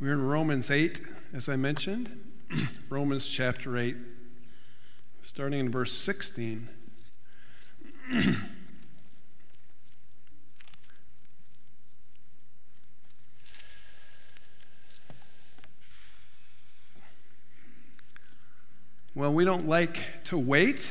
We're in Romans 8, as I mentioned, Romans chapter 8, starting in verse 16. well, we don't like to wait.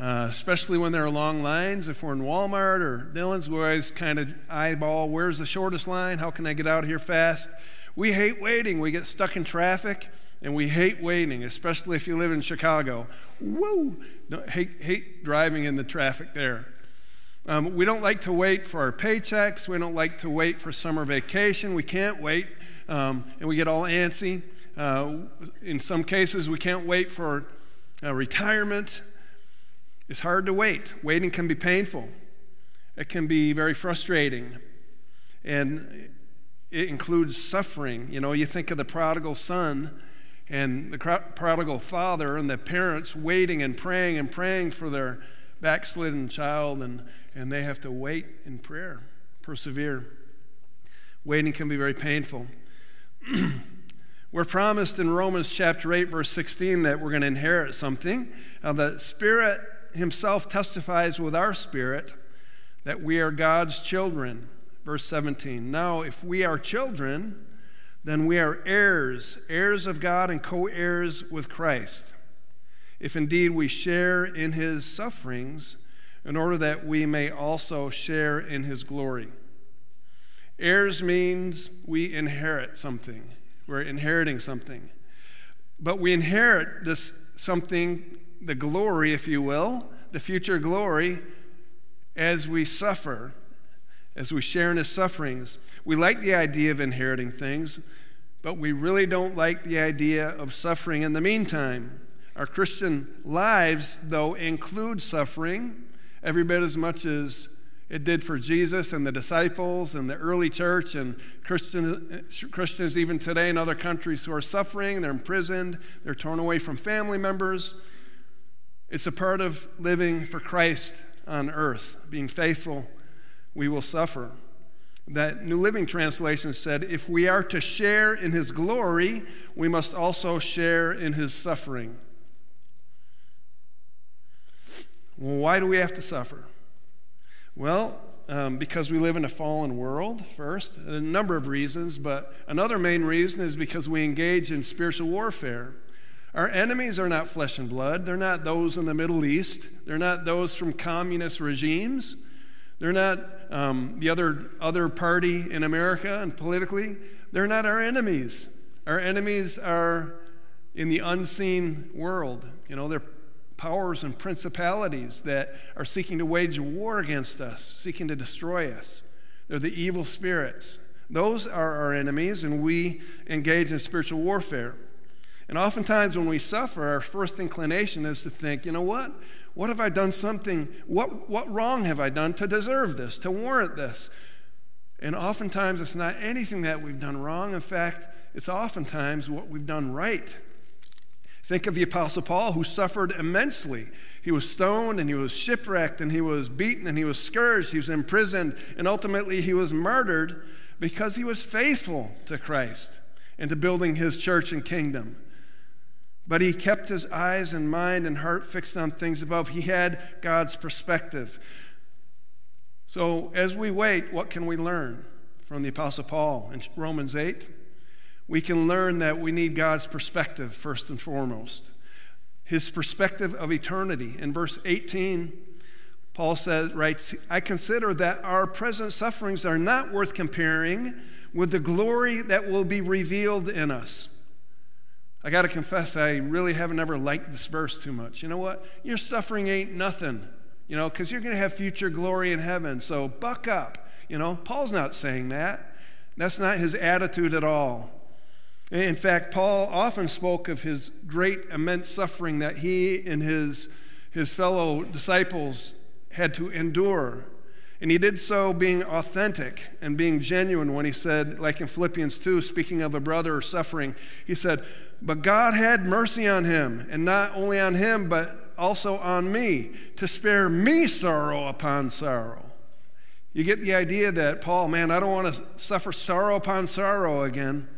Uh, especially when there are long lines. If we're in Walmart or Dillon's, we always kind of eyeball where's the shortest line? How can I get out of here fast? We hate waiting. We get stuck in traffic and we hate waiting, especially if you live in Chicago. Woo! No, hate, hate driving in the traffic there. Um, we don't like to wait for our paychecks. We don't like to wait for summer vacation. We can't wait, um, and we get all antsy. Uh, in some cases, we can't wait for uh, retirement. It's hard to wait. Waiting can be painful, it can be very frustrating. And it includes suffering. You know, you think of the prodigal son and the prodigal father and the parents waiting and praying and praying for their backslidden child, and, and they have to wait in prayer, persevere. Waiting can be very painful. we're promised in Romans chapter 8, verse 16, that we're going to inherit something. Uh, the Spirit Himself testifies with our spirit that we are God's children. Verse 17 Now, if we are children, then we are heirs, heirs of God and co heirs with Christ. If indeed we share in his sufferings, in order that we may also share in his glory. Heirs means we inherit something. We're inheriting something. But we inherit this something, the glory, if you will, the future glory, as we suffer as we share in his sufferings. We like the idea of inheriting things, but we really don't like the idea of suffering in the meantime. Our Christian lives, though, include suffering every bit as much as it did for Jesus and the disciples and the early church and Christian, Christians even today in other countries who are suffering. They're imprisoned, they're torn away from family members. It's a part of living for Christ on earth, being faithful we will suffer. That New Living Translation said, if we are to share in his glory, we must also share in his suffering. Well, why do we have to suffer? Well, um, because we live in a fallen world, first, a number of reasons, but another main reason is because we engage in spiritual warfare. Our enemies are not flesh and blood. They're not those in the Middle East. They're not those from communist regimes. They're not um, the other, other party in America and politically. They're not our enemies. Our enemies are in the unseen world. You know, they're powers and principalities that are seeking to wage war against us, seeking to destroy us. They're the evil spirits. Those are our enemies, and we engage in spiritual warfare. And oftentimes, when we suffer, our first inclination is to think, you know what? What have I done something? What, what wrong have I done to deserve this, to warrant this? And oftentimes it's not anything that we've done wrong. In fact, it's oftentimes what we've done right. Think of the Apostle Paul, who suffered immensely. He was stoned and he was shipwrecked and he was beaten and he was scourged, he was imprisoned, and ultimately he was murdered because he was faithful to Christ and to building his church and kingdom. But he kept his eyes and mind and heart fixed on things above. He had God's perspective. So, as we wait, what can we learn from the Apostle Paul in Romans 8? We can learn that we need God's perspective first and foremost. His perspective of eternity. In verse 18, Paul says, writes, I consider that our present sufferings are not worth comparing with the glory that will be revealed in us. I got to confess, I really haven't ever liked this verse too much. You know what? Your suffering ain't nothing, you know, because you're going to have future glory in heaven. So buck up. You know, Paul's not saying that. That's not his attitude at all. In fact, Paul often spoke of his great, immense suffering that he and his, his fellow disciples had to endure. And he did so being authentic and being genuine when he said, like in Philippians 2, speaking of a brother suffering, he said, but God had mercy on him, and not only on him, but also on me, to spare me sorrow upon sorrow. You get the idea that, Paul, man, I don't want to suffer sorrow upon sorrow again.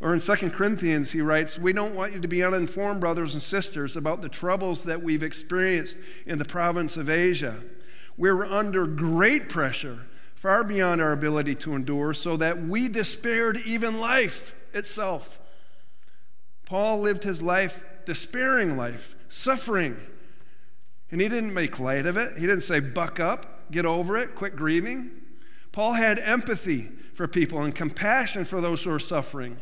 Or in 2 Corinthians, he writes, We don't want you to be uninformed, brothers and sisters, about the troubles that we've experienced in the province of Asia. We're under great pressure, far beyond our ability to endure, so that we despaired even life itself. Paul lived his life, despairing life, suffering. And he didn't make light of it. He didn't say, buck up, get over it, quit grieving. Paul had empathy for people and compassion for those who are suffering.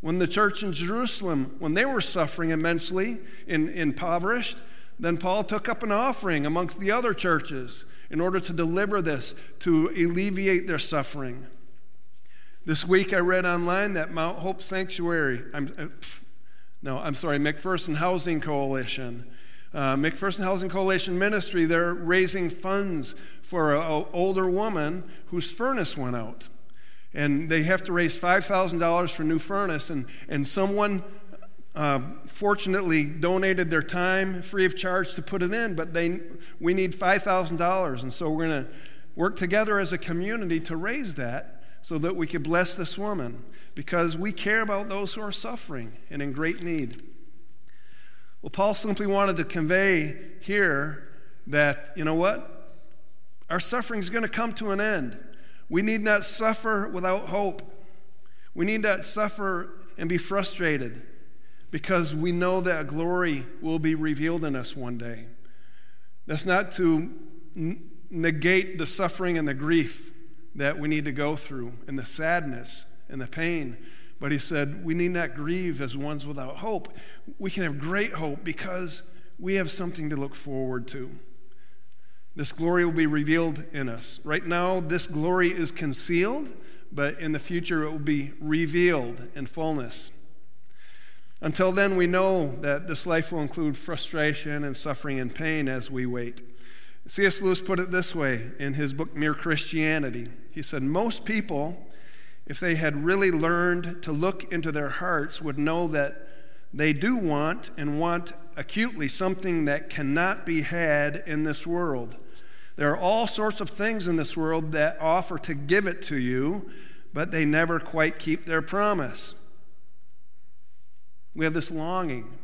When the church in Jerusalem, when they were suffering immensely, in, impoverished, then Paul took up an offering amongst the other churches in order to deliver this, to alleviate their suffering. This week I read online that Mount Hope Sanctuary, I'm, uh, no, I'm sorry, McPherson Housing Coalition. Uh, McPherson Housing Coalition Ministry, they're raising funds for an older woman whose furnace went out. And they have to raise $5,000 for new furnace, and, and someone uh, fortunately donated their time free of charge to put it in, but they, we need $5,000. And so we're going to work together as a community to raise that so that we could bless this woman because we care about those who are suffering and in great need. Well, Paul simply wanted to convey here that, you know what? Our suffering is going to come to an end. We need not suffer without hope. We need not suffer and be frustrated because we know that glory will be revealed in us one day. That's not to n- negate the suffering and the grief that we need to go through and the sadness and the pain. But he said, we need not grieve as ones without hope. We can have great hope because we have something to look forward to. This glory will be revealed in us. Right now, this glory is concealed, but in the future, it will be revealed in fullness. Until then, we know that this life will include frustration and suffering and pain as we wait. C.S. Lewis put it this way in his book, Mere Christianity. He said, Most people, if they had really learned to look into their hearts, would know that they do want and want acutely something that cannot be had in this world. There are all sorts of things in this world that offer to give it to you, but they never quite keep their promise. We have this longing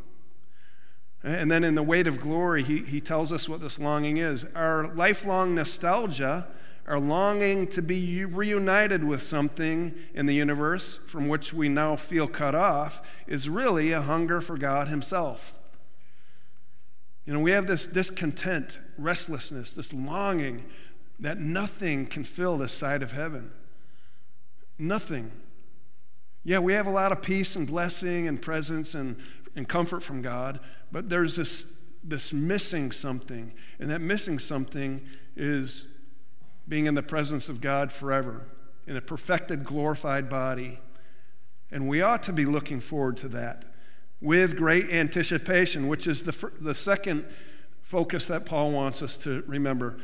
and then in The Weight of Glory, he, he tells us what this longing is. Our lifelong nostalgia, our longing to be reunited with something in the universe from which we now feel cut off, is really a hunger for God Himself. You know, we have this discontent, restlessness, this longing that nothing can fill this side of heaven. Nothing. Yeah, we have a lot of peace and blessing and presence and, and comfort from God, but there's this, this missing something, and that missing something is being in the presence of God forever in a perfected, glorified body. And we ought to be looking forward to that with great anticipation, which is the, the second focus that Paul wants us to remember.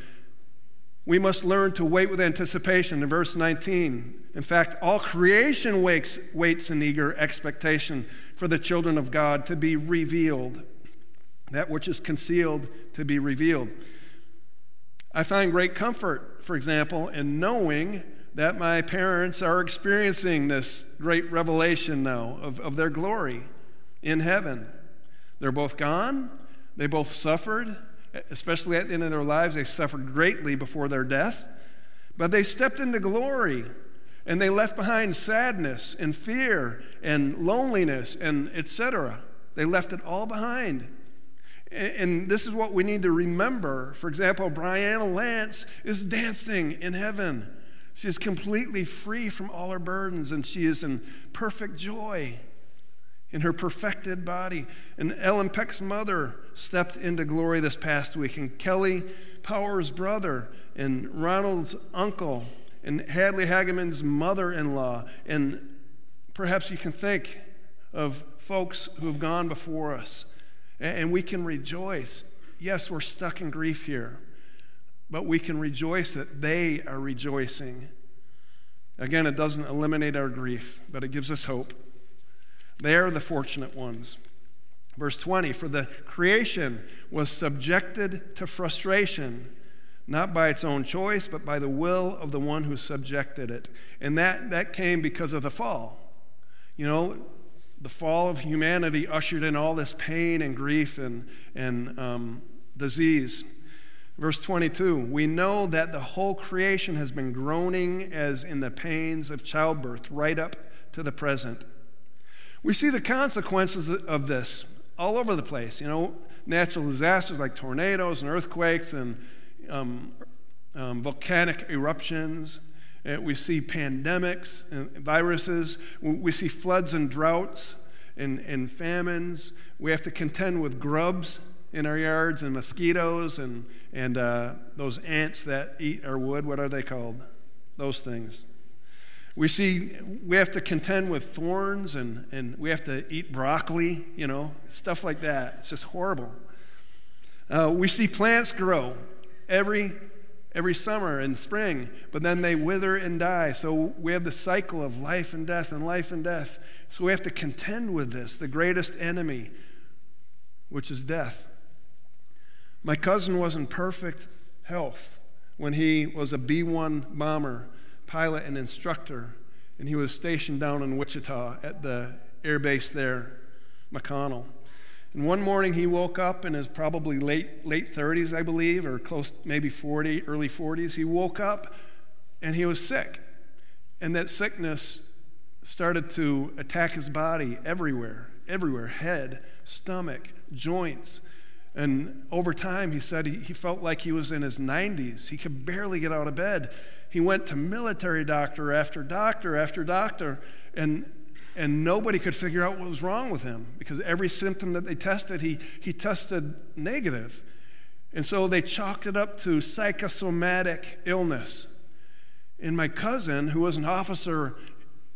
We must learn to wait with anticipation in verse 19. In fact, all creation waits, waits in eager expectation for the children of God to be revealed that which is concealed to be revealed. I find great comfort, for example, in knowing that my parents are experiencing this great revelation now of, of their glory in heaven. They're both gone, they both suffered, especially at the end of their lives, they suffered greatly before their death, but they stepped into glory. And they left behind sadness and fear and loneliness and etc. They left it all behind. And this is what we need to remember. For example, Brianna Lance is dancing in heaven. She is completely free from all her burdens, and she is in perfect joy in her perfected body. And Ellen Peck's mother stepped into glory this past week, and Kelly Power's brother, and Ronald's uncle, and Hadley Hageman's mother in law. And perhaps you can think of folks who have gone before us and we can rejoice. Yes, we're stuck in grief here, but we can rejoice that they are rejoicing. Again, it doesn't eliminate our grief, but it gives us hope. They are the fortunate ones. Verse 20 For the creation was subjected to frustration, not by its own choice, but by the will of the one who subjected it. And that, that came because of the fall. You know, the fall of humanity ushered in all this pain and grief and, and um, disease. Verse 22 We know that the whole creation has been groaning as in the pains of childbirth right up to the present. We see the consequences of this all over the place. You know, natural disasters like tornadoes and earthquakes and um, um, volcanic eruptions. Uh, we see pandemics and viruses. We see floods and droughts and, and famines. We have to contend with grubs in our yards and mosquitoes and, and uh, those ants that eat our wood. What are they called? Those things. We see we have to contend with thorns and, and we have to eat broccoli, you know, stuff like that. It's just horrible. Uh, we see plants grow every every summer and spring, but then they wither and die. So we have the cycle of life and death and life and death. So we have to contend with this, the greatest enemy, which is death. My cousin was in perfect health when he was a B 1 bomber, pilot, and instructor, and he was stationed down in Wichita at the air base there, McConnell. And one morning he woke up in his probably late, late 30s, I believe, or close, maybe 40, early 40s. He woke up and he was sick. And that sickness started to attack his body everywhere, everywhere head, stomach, joints. And over time, he said he, he felt like he was in his 90s. He could barely get out of bed. He went to military doctor after doctor after doctor, and and nobody could figure out what was wrong with him because every symptom that they tested, he, he tested negative. And so they chalked it up to psychosomatic illness. And my cousin, who was an officer,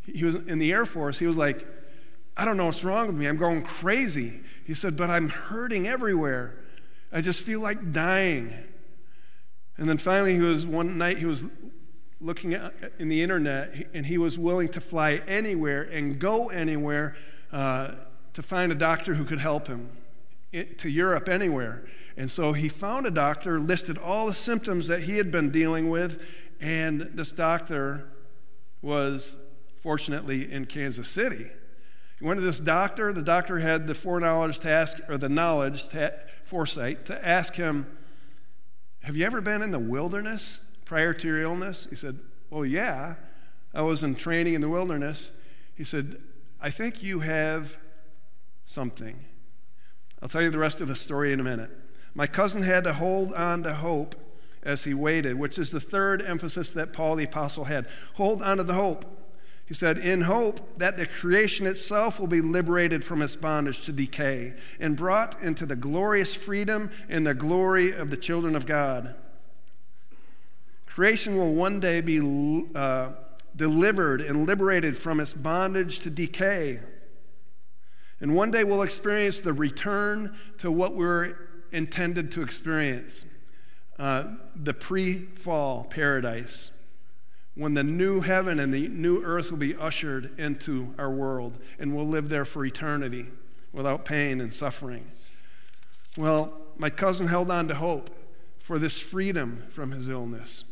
he was in the Air Force, he was like, I don't know what's wrong with me. I'm going crazy. He said, but I'm hurting everywhere. I just feel like dying. And then finally, he was one night, he was looking at, in the internet, and he was willing to fly anywhere and go anywhere uh, to find a doctor who could help him to Europe, anywhere. And so he found a doctor, listed all the symptoms that he had been dealing with, and this doctor was fortunately in Kansas City. He went to this doctor. The doctor had the foreknowledge to ask, or the knowledge, ta- foresight, to ask him, Have you ever been in the wilderness? prior to your illness? He said, Well, yeah. I was in training in the wilderness. He said, I think you have something. I'll tell you the rest of the story in a minute. My cousin had to hold on to hope as he waited, which is the third emphasis that Paul the Apostle had. Hold on to the hope. He said, In hope that the creation itself will be liberated from its bondage to decay and brought into the glorious freedom and the glory of the children of God. Creation will one day be uh, delivered and liberated from its bondage to decay. And one day we'll experience the return to what we're intended to experience uh, the pre fall paradise, when the new heaven and the new earth will be ushered into our world, and we'll live there for eternity without pain and suffering. Well, my cousin held on to hope for this freedom from his illness.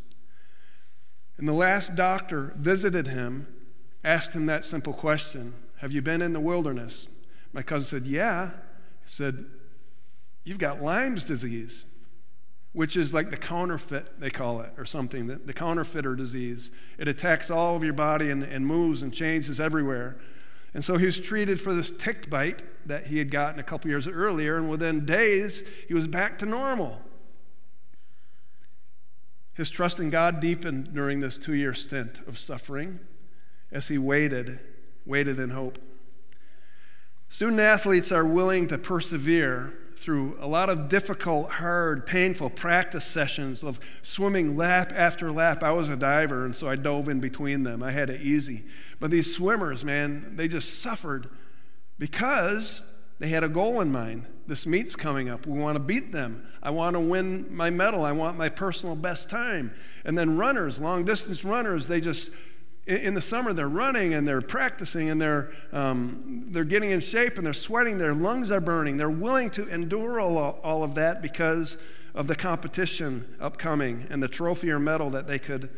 And the last doctor visited him, asked him that simple question Have you been in the wilderness? My cousin said, Yeah. He said, You've got Lyme's disease, which is like the counterfeit, they call it, or something, the, the counterfeiter disease. It attacks all of your body and, and moves and changes everywhere. And so he was treated for this tick bite that he had gotten a couple years earlier, and within days, he was back to normal. His trust in God deepened during this two year stint of suffering as he waited, waited in hope. Student athletes are willing to persevere through a lot of difficult, hard, painful practice sessions of swimming lap after lap. I was a diver, and so I dove in between them. I had it easy. But these swimmers, man, they just suffered because they had a goal in mind. This meet's coming up. We want to beat them. I want to win my medal. I want my personal best time. And then runners, long distance runners, they just, in the summer, they're running and they're practicing and they're, um, they're getting in shape and they're sweating. Their lungs are burning. They're willing to endure all, all of that because of the competition upcoming and the trophy or medal that they could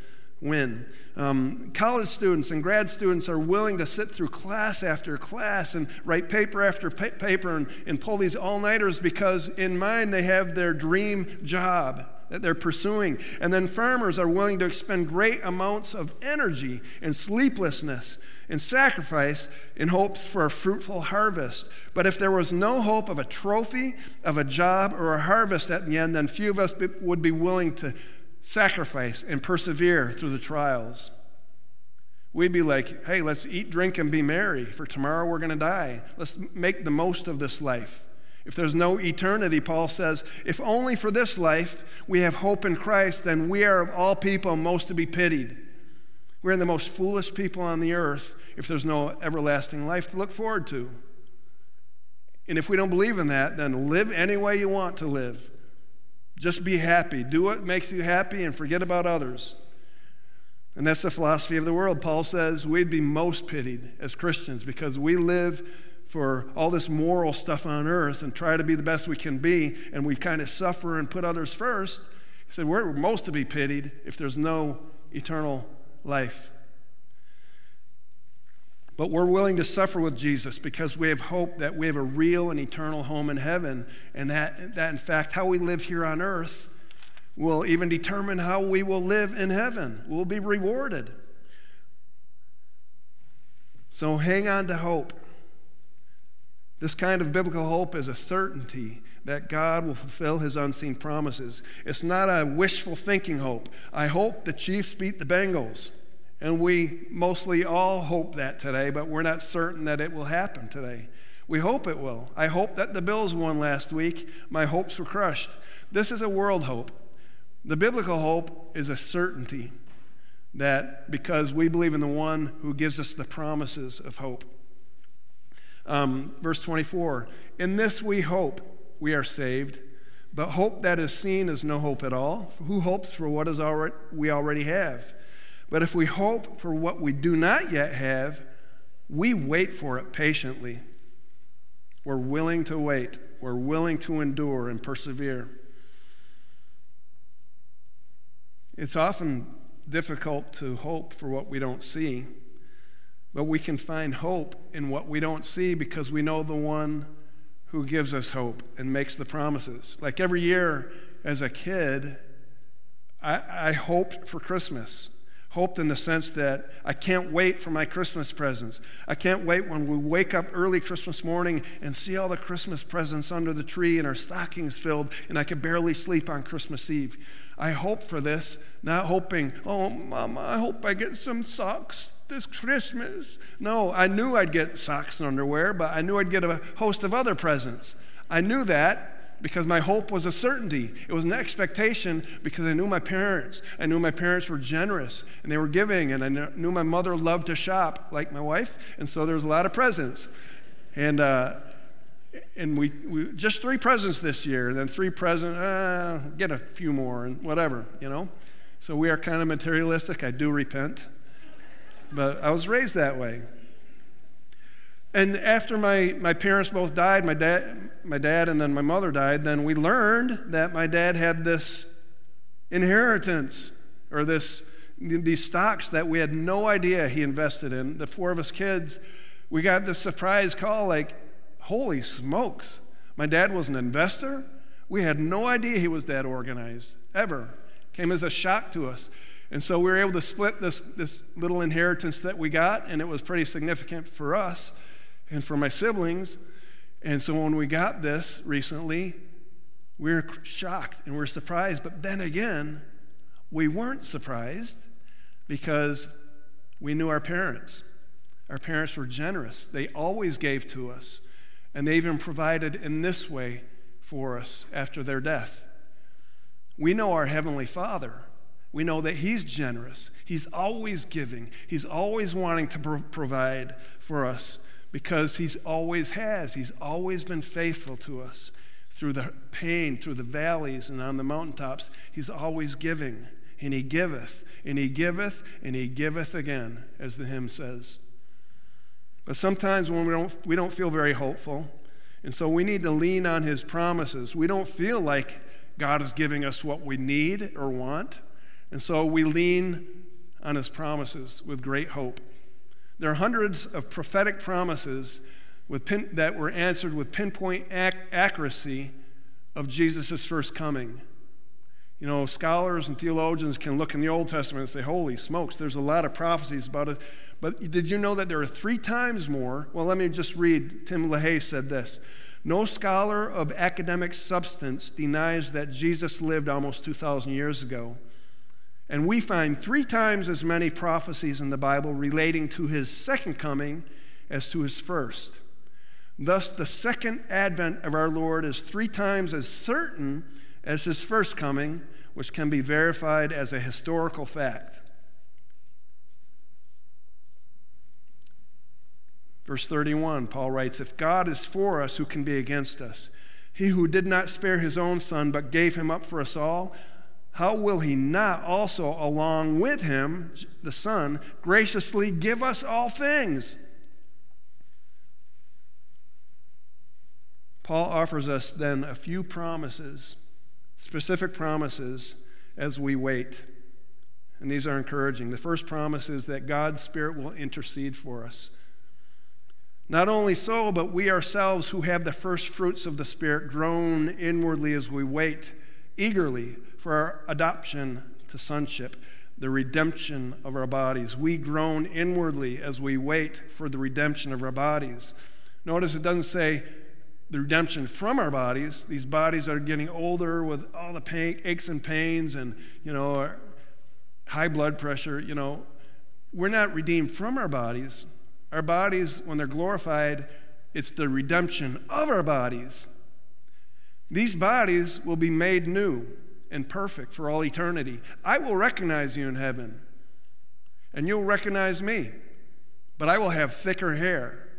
win. Um, college students and grad students are willing to sit through class after class and write paper after pa- paper and, and pull these all nighters because in mind they have their dream job that they're pursuing. And then farmers are willing to expend great amounts of energy and sleeplessness and sacrifice in hopes for a fruitful harvest. But if there was no hope of a trophy, of a job, or a harvest at the end, then few of us be, would be willing to sacrifice and persevere through the trials. We'd be like, hey, let's eat, drink, and be merry, for tomorrow we're going to die. Let's make the most of this life. If there's no eternity, Paul says, if only for this life we have hope in Christ, then we are of all people most to be pitied. We're the most foolish people on the earth if there's no everlasting life to look forward to. And if we don't believe in that, then live any way you want to live. Just be happy. Do what makes you happy and forget about others. And that's the philosophy of the world. Paul says we'd be most pitied as Christians because we live for all this moral stuff on earth and try to be the best we can be, and we kind of suffer and put others first. He said, We're most to be pitied if there's no eternal life. But we're willing to suffer with Jesus because we have hope that we have a real and eternal home in heaven, and that, that in fact, how we live here on earth will even determine how we will live in heaven. We'll be rewarded. So hang on to hope. This kind of biblical hope is a certainty that God will fulfill his unseen promises. It's not a wishful thinking hope. I hope the Chiefs beat the Bengals. And we mostly all hope that today, but we're not certain that it will happen today. We hope it will. I hope that the Bills won last week. My hopes were crushed. This is a world hope. The biblical hope is a certainty that because we believe in the one who gives us the promises of hope. Um, verse 24 In this we hope we are saved, but hope that is seen is no hope at all. Who hopes for what is already, we already have? But if we hope for what we do not yet have, we wait for it patiently. We're willing to wait, we're willing to endure and persevere. It's often difficult to hope for what we don't see, but we can find hope in what we don't see because we know the one who gives us hope and makes the promises. Like every year as a kid, I, I hoped for Christmas hoped in the sense that I can't wait for my Christmas presents. I can't wait when we wake up early Christmas morning and see all the Christmas presents under the tree and our stockings filled, and I could barely sleep on Christmas Eve. I hope for this, not hoping, oh, Mama, I hope I get some socks this Christmas. No, I knew I'd get socks and underwear, but I knew I'd get a host of other presents. I knew that, because my hope was a certainty. It was an expectation because I knew my parents. I knew my parents were generous and they were giving, and I knew my mother loved to shop like my wife, and so there was a lot of presents. And, uh, and we, we, just three presents this year, and then three presents, uh, get a few more, and whatever, you know? So we are kind of materialistic. I do repent, but I was raised that way. And after my, my parents both died, my dad, my dad and then my mother died, then we learned that my dad had this inheritance or this, these stocks that we had no idea he invested in. The four of us kids, we got this surprise call like, holy smokes, my dad was an investor? We had no idea he was that organized, ever. Came as a shock to us. And so we were able to split this, this little inheritance that we got, and it was pretty significant for us and for my siblings. And so when we got this recently, we were shocked and we we're surprised. But then again, we weren't surprised because we knew our parents. Our parents were generous, they always gave to us. And they even provided in this way for us after their death. We know our Heavenly Father. We know that He's generous. He's always giving. He's always wanting to pro- provide for us because He's always has. He's always been faithful to us through the pain, through the valleys, and on the mountaintops. He's always giving, and He giveth, and He giveth, and He giveth again, as the hymn says. But sometimes when we don't, we don't feel very hopeful, and so we need to lean on His promises. We don't feel like God is giving us what we need or want, and so we lean on his promises with great hope. There are hundreds of prophetic promises pin, that were answered with pinpoint ac- accuracy of Jesus' first coming. You know, scholars and theologians can look in the Old Testament and say, holy smokes, there's a lot of prophecies about it. But did you know that there are three times more? Well, let me just read. Tim LaHaye said this No scholar of academic substance denies that Jesus lived almost 2,000 years ago. And we find three times as many prophecies in the Bible relating to his second coming as to his first. Thus, the second advent of our Lord is three times as certain as his first coming, which can be verified as a historical fact. Verse 31, Paul writes If God is for us, who can be against us? He who did not spare his own son, but gave him up for us all, how will he not also, along with him, the Son, graciously give us all things? Paul offers us then a few promises, specific promises, as we wait. And these are encouraging. The first promise is that God's Spirit will intercede for us. Not only so, but we ourselves who have the first fruits of the Spirit groan inwardly as we wait eagerly for our adoption to sonship, the redemption of our bodies. We groan inwardly as we wait for the redemption of our bodies. Notice it doesn't say the redemption from our bodies. These bodies are getting older with all the pain, aches and pains and, you know, high blood pressure. You know, we're not redeemed from our bodies. Our bodies, when they're glorified, it's the redemption of our bodies. These bodies will be made new and perfect for all eternity. I will recognize you in heaven, and you'll recognize me, but I will have thicker hair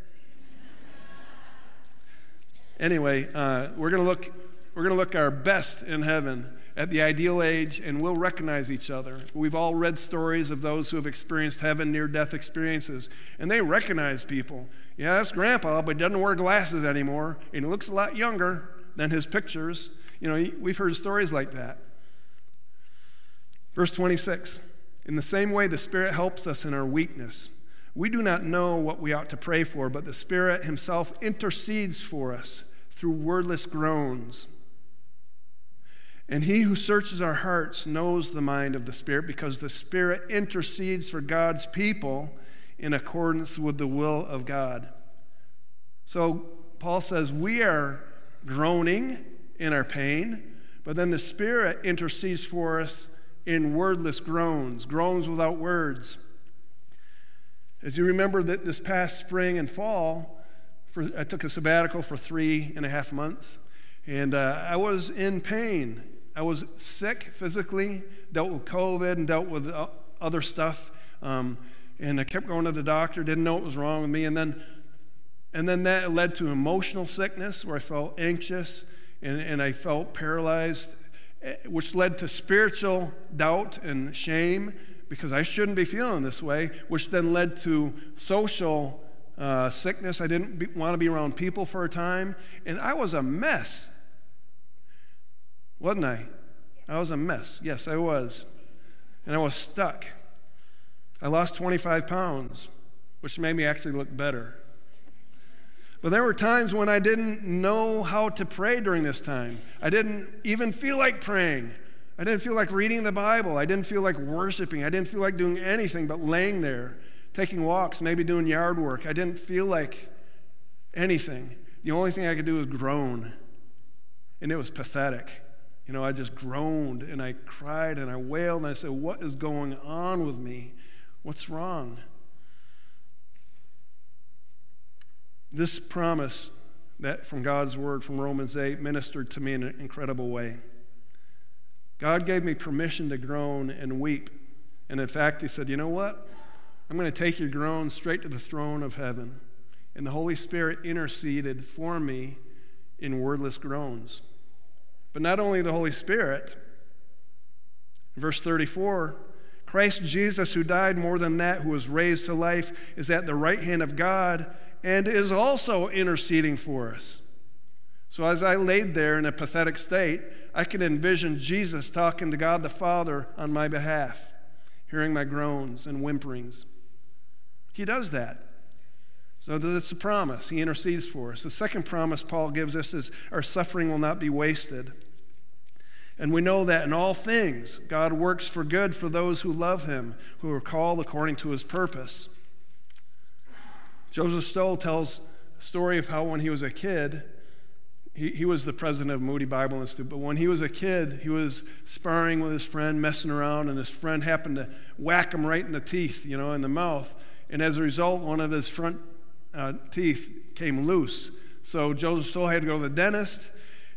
Anyway, uh, we're going to look we're going to look our best in heaven at the ideal age, and we'll recognize each other. We've all read stories of those who have experienced heaven near death experiences, and they recognize people. Yeah, that's grandpa, but he doesn't wear glasses anymore, and he looks a lot younger than his pictures. You know, we've heard stories like that. Verse 26 In the same way, the Spirit helps us in our weakness. We do not know what we ought to pray for, but the Spirit Himself intercedes for us through wordless groans. And he who searches our hearts knows the mind of the Spirit because the Spirit intercedes for God's people in accordance with the will of God. So Paul says we are groaning in our pain, but then the Spirit intercedes for us in wordless groans, groans without words. As you remember that this past spring and fall, for, I took a sabbatical for three and a half months, and uh, I was in pain. I was sick physically, dealt with COVID and dealt with uh, other stuff. Um, and I kept going to the doctor, didn't know what was wrong with me. And then, and then that led to emotional sickness where I felt anxious and, and I felt paralyzed, eh, which led to spiritual doubt and shame because I shouldn't be feeling this way, which then led to social uh, sickness. I didn't be, want to be around people for a time. And I was a mess. Wasn't I? I was a mess. Yes, I was. And I was stuck. I lost 25 pounds, which made me actually look better. But there were times when I didn't know how to pray during this time. I didn't even feel like praying. I didn't feel like reading the Bible. I didn't feel like worshiping. I didn't feel like doing anything but laying there taking walks, maybe doing yard work. I didn't feel like anything. The only thing I could do was groan. And it was pathetic. You know, I just groaned and I cried and I wailed and I said, What is going on with me? What's wrong? This promise that from God's word from Romans 8 ministered to me in an incredible way. God gave me permission to groan and weep. And in fact, He said, You know what? I'm going to take your groans straight to the throne of heaven. And the Holy Spirit interceded for me in wordless groans. But not only the Holy Spirit, verse 34 Christ Jesus, who died more than that, who was raised to life, is at the right hand of God and is also interceding for us. So as I laid there in a pathetic state, I could envision Jesus talking to God the Father on my behalf. hearing my groans and whimperings. He does that. So that's a promise. He intercedes for us. The second promise Paul gives us is our suffering will not be wasted. And we know that in all things, God works for good for those who love him, who are called according to his purpose. Joseph Stowell tells a story of how when he was a kid, he, he was the president of Moody Bible Institute, but when he was a kid, he was sparring with his friend, messing around, and his friend happened to whack him right in the teeth, you know, in the mouth. And as a result, one of his front uh, teeth came loose. So Joseph Stowell had to go to the dentist,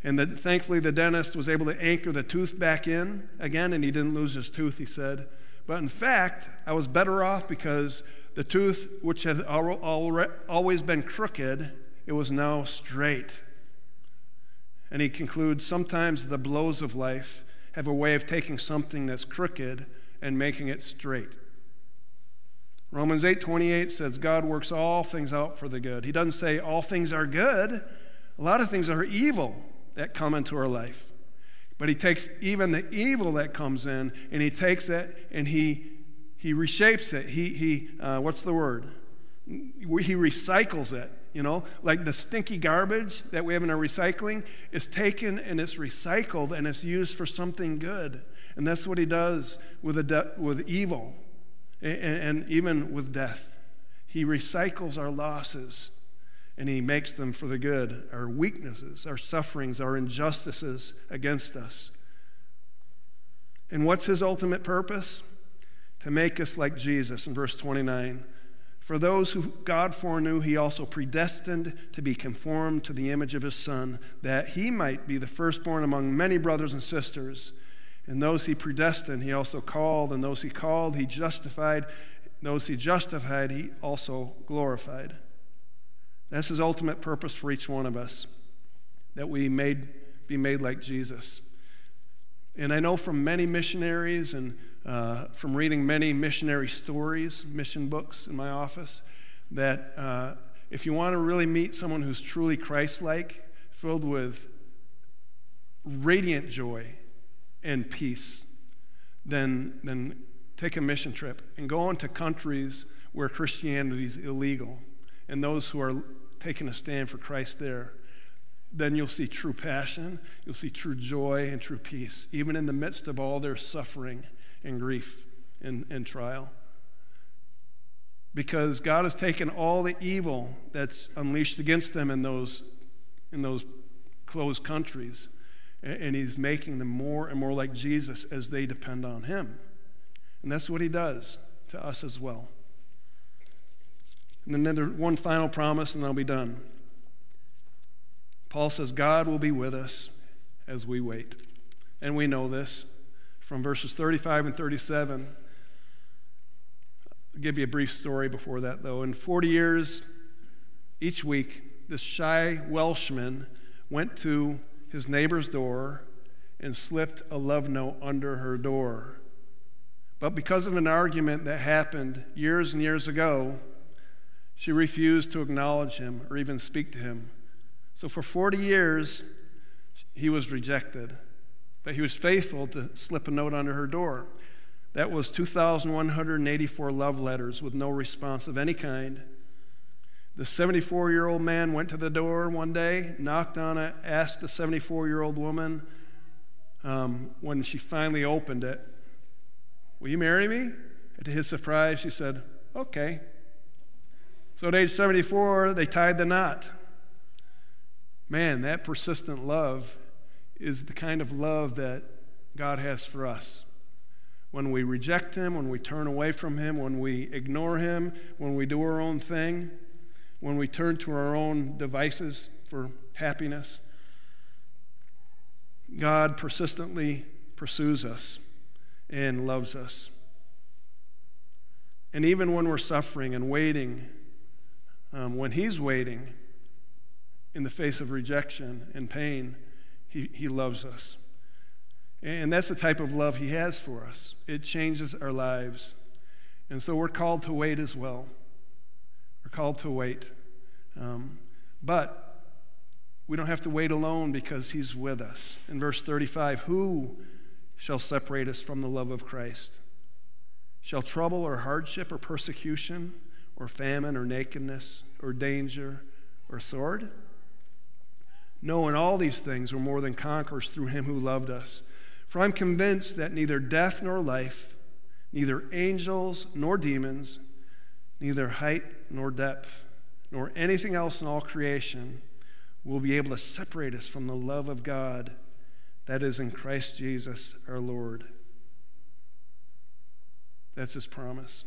and the, thankfully the dentist was able to anchor the tooth back in again, and he didn't lose his tooth, he said. But in fact, I was better off because the tooth, which had always been crooked, it was now straight. And he concludes sometimes the blows of life have a way of taking something that's crooked and making it straight. Romans 8:28 says God works all things out for the good. He doesn't say all things are good. A lot of things are evil that come into our life. But he takes even the evil that comes in and he takes it and he he reshapes it. He, he uh, what's the word? He recycles it, you know, like the stinky garbage that we have in our recycling is taken and it's recycled and it's used for something good. And that's what he does with, de- with evil and, and even with death. He recycles our losses and he makes them for the good, our weaknesses, our sufferings, our injustices against us. And what's his ultimate purpose? To make us like Jesus in verse 29. For those who God foreknew, he also predestined to be conformed to the image of his Son, that he might be the firstborn among many brothers and sisters. And those he predestined, he also called, and those he called, he justified. Those he justified, he also glorified. That's his ultimate purpose for each one of us, that we made, be made like Jesus. And I know from many missionaries and uh, from reading many missionary stories, mission books in my office, that uh, if you want to really meet someone who's truly Christ like, filled with radiant joy and peace, then, then take a mission trip and go into countries where Christianity is illegal and those who are taking a stand for Christ there. Then you'll see true passion, you'll see true joy and true peace, even in the midst of all their suffering and grief and, and trial. Because God has taken all the evil that's unleashed against them in those, in those closed countries, and, and He's making them more and more like Jesus as they depend on Him. And that's what He does to us as well. And then there's one final promise, and I'll be done. Paul says, God will be with us as we wait. And we know this from verses 35 and 37. I'll give you a brief story before that, though. In 40 years, each week, this shy Welshman went to his neighbor's door and slipped a love note under her door. But because of an argument that happened years and years ago, she refused to acknowledge him or even speak to him. So for 40 years, he was rejected. But he was faithful to slip a note under her door. That was 2,184 love letters with no response of any kind. The 74 year old man went to the door one day, knocked on it, asked the 74 year old woman um, when she finally opened it, Will you marry me? And to his surprise, she said, Okay. So at age 74, they tied the knot. Man, that persistent love is the kind of love that God has for us. When we reject Him, when we turn away from Him, when we ignore Him, when we do our own thing, when we turn to our own devices for happiness, God persistently pursues us and loves us. And even when we're suffering and waiting, um, when He's waiting in the face of rejection and pain, he, he loves us. And that's the type of love He has for us. It changes our lives. And so we're called to wait as well. We're called to wait. Um, but we don't have to wait alone because He's with us. In verse 35, who shall separate us from the love of Christ? Shall trouble or hardship or persecution or famine or nakedness or danger or sword? No, in all these things we're more than conquerors through him who loved us. For I'm convinced that neither death nor life, neither angels nor demons, neither height nor depth, nor anything else in all creation will be able to separate us from the love of God that is in Christ Jesus our Lord. That's his promise.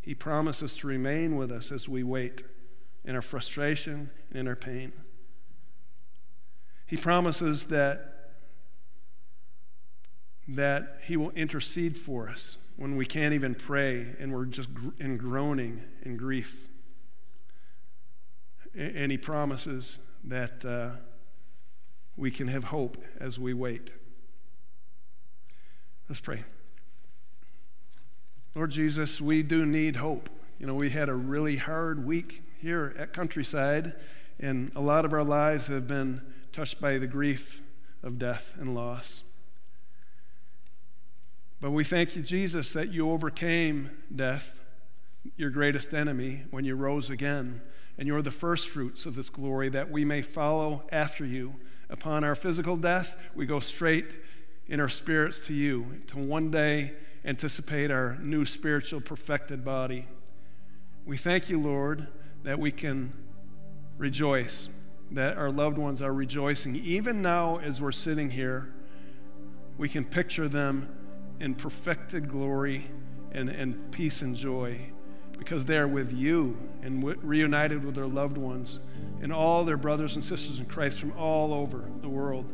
He promises to remain with us as we wait in our frustration and in our pain. He promises that, that He will intercede for us when we can't even pray and we're just in groaning and grief. And He promises that uh, we can have hope as we wait. Let's pray. Lord Jesus, we do need hope. You know, we had a really hard week here at Countryside, and a lot of our lives have been touched by the grief of death and loss. But we thank you, Jesus, that you overcame death, your greatest enemy, when you rose again. And you're the first fruits of this glory that we may follow after you. Upon our physical death, we go straight in our spirits to you, to one day anticipate our new spiritual perfected body. We thank you, Lord, that we can rejoice, that our loved ones are rejoicing. Even now, as we're sitting here, we can picture them in perfected glory and, and peace and joy because they are with you and w- reunited with their loved ones and all their brothers and sisters in Christ from all over the world.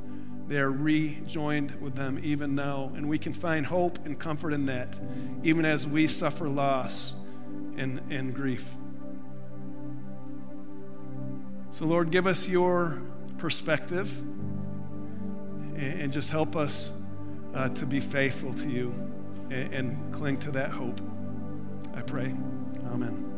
They are rejoined with them even now. And we can find hope and comfort in that, even as we suffer loss and, and grief. So, Lord, give us your perspective and, just help us uh, to be faithful to you and, and cling to that hope. I pray. Amen.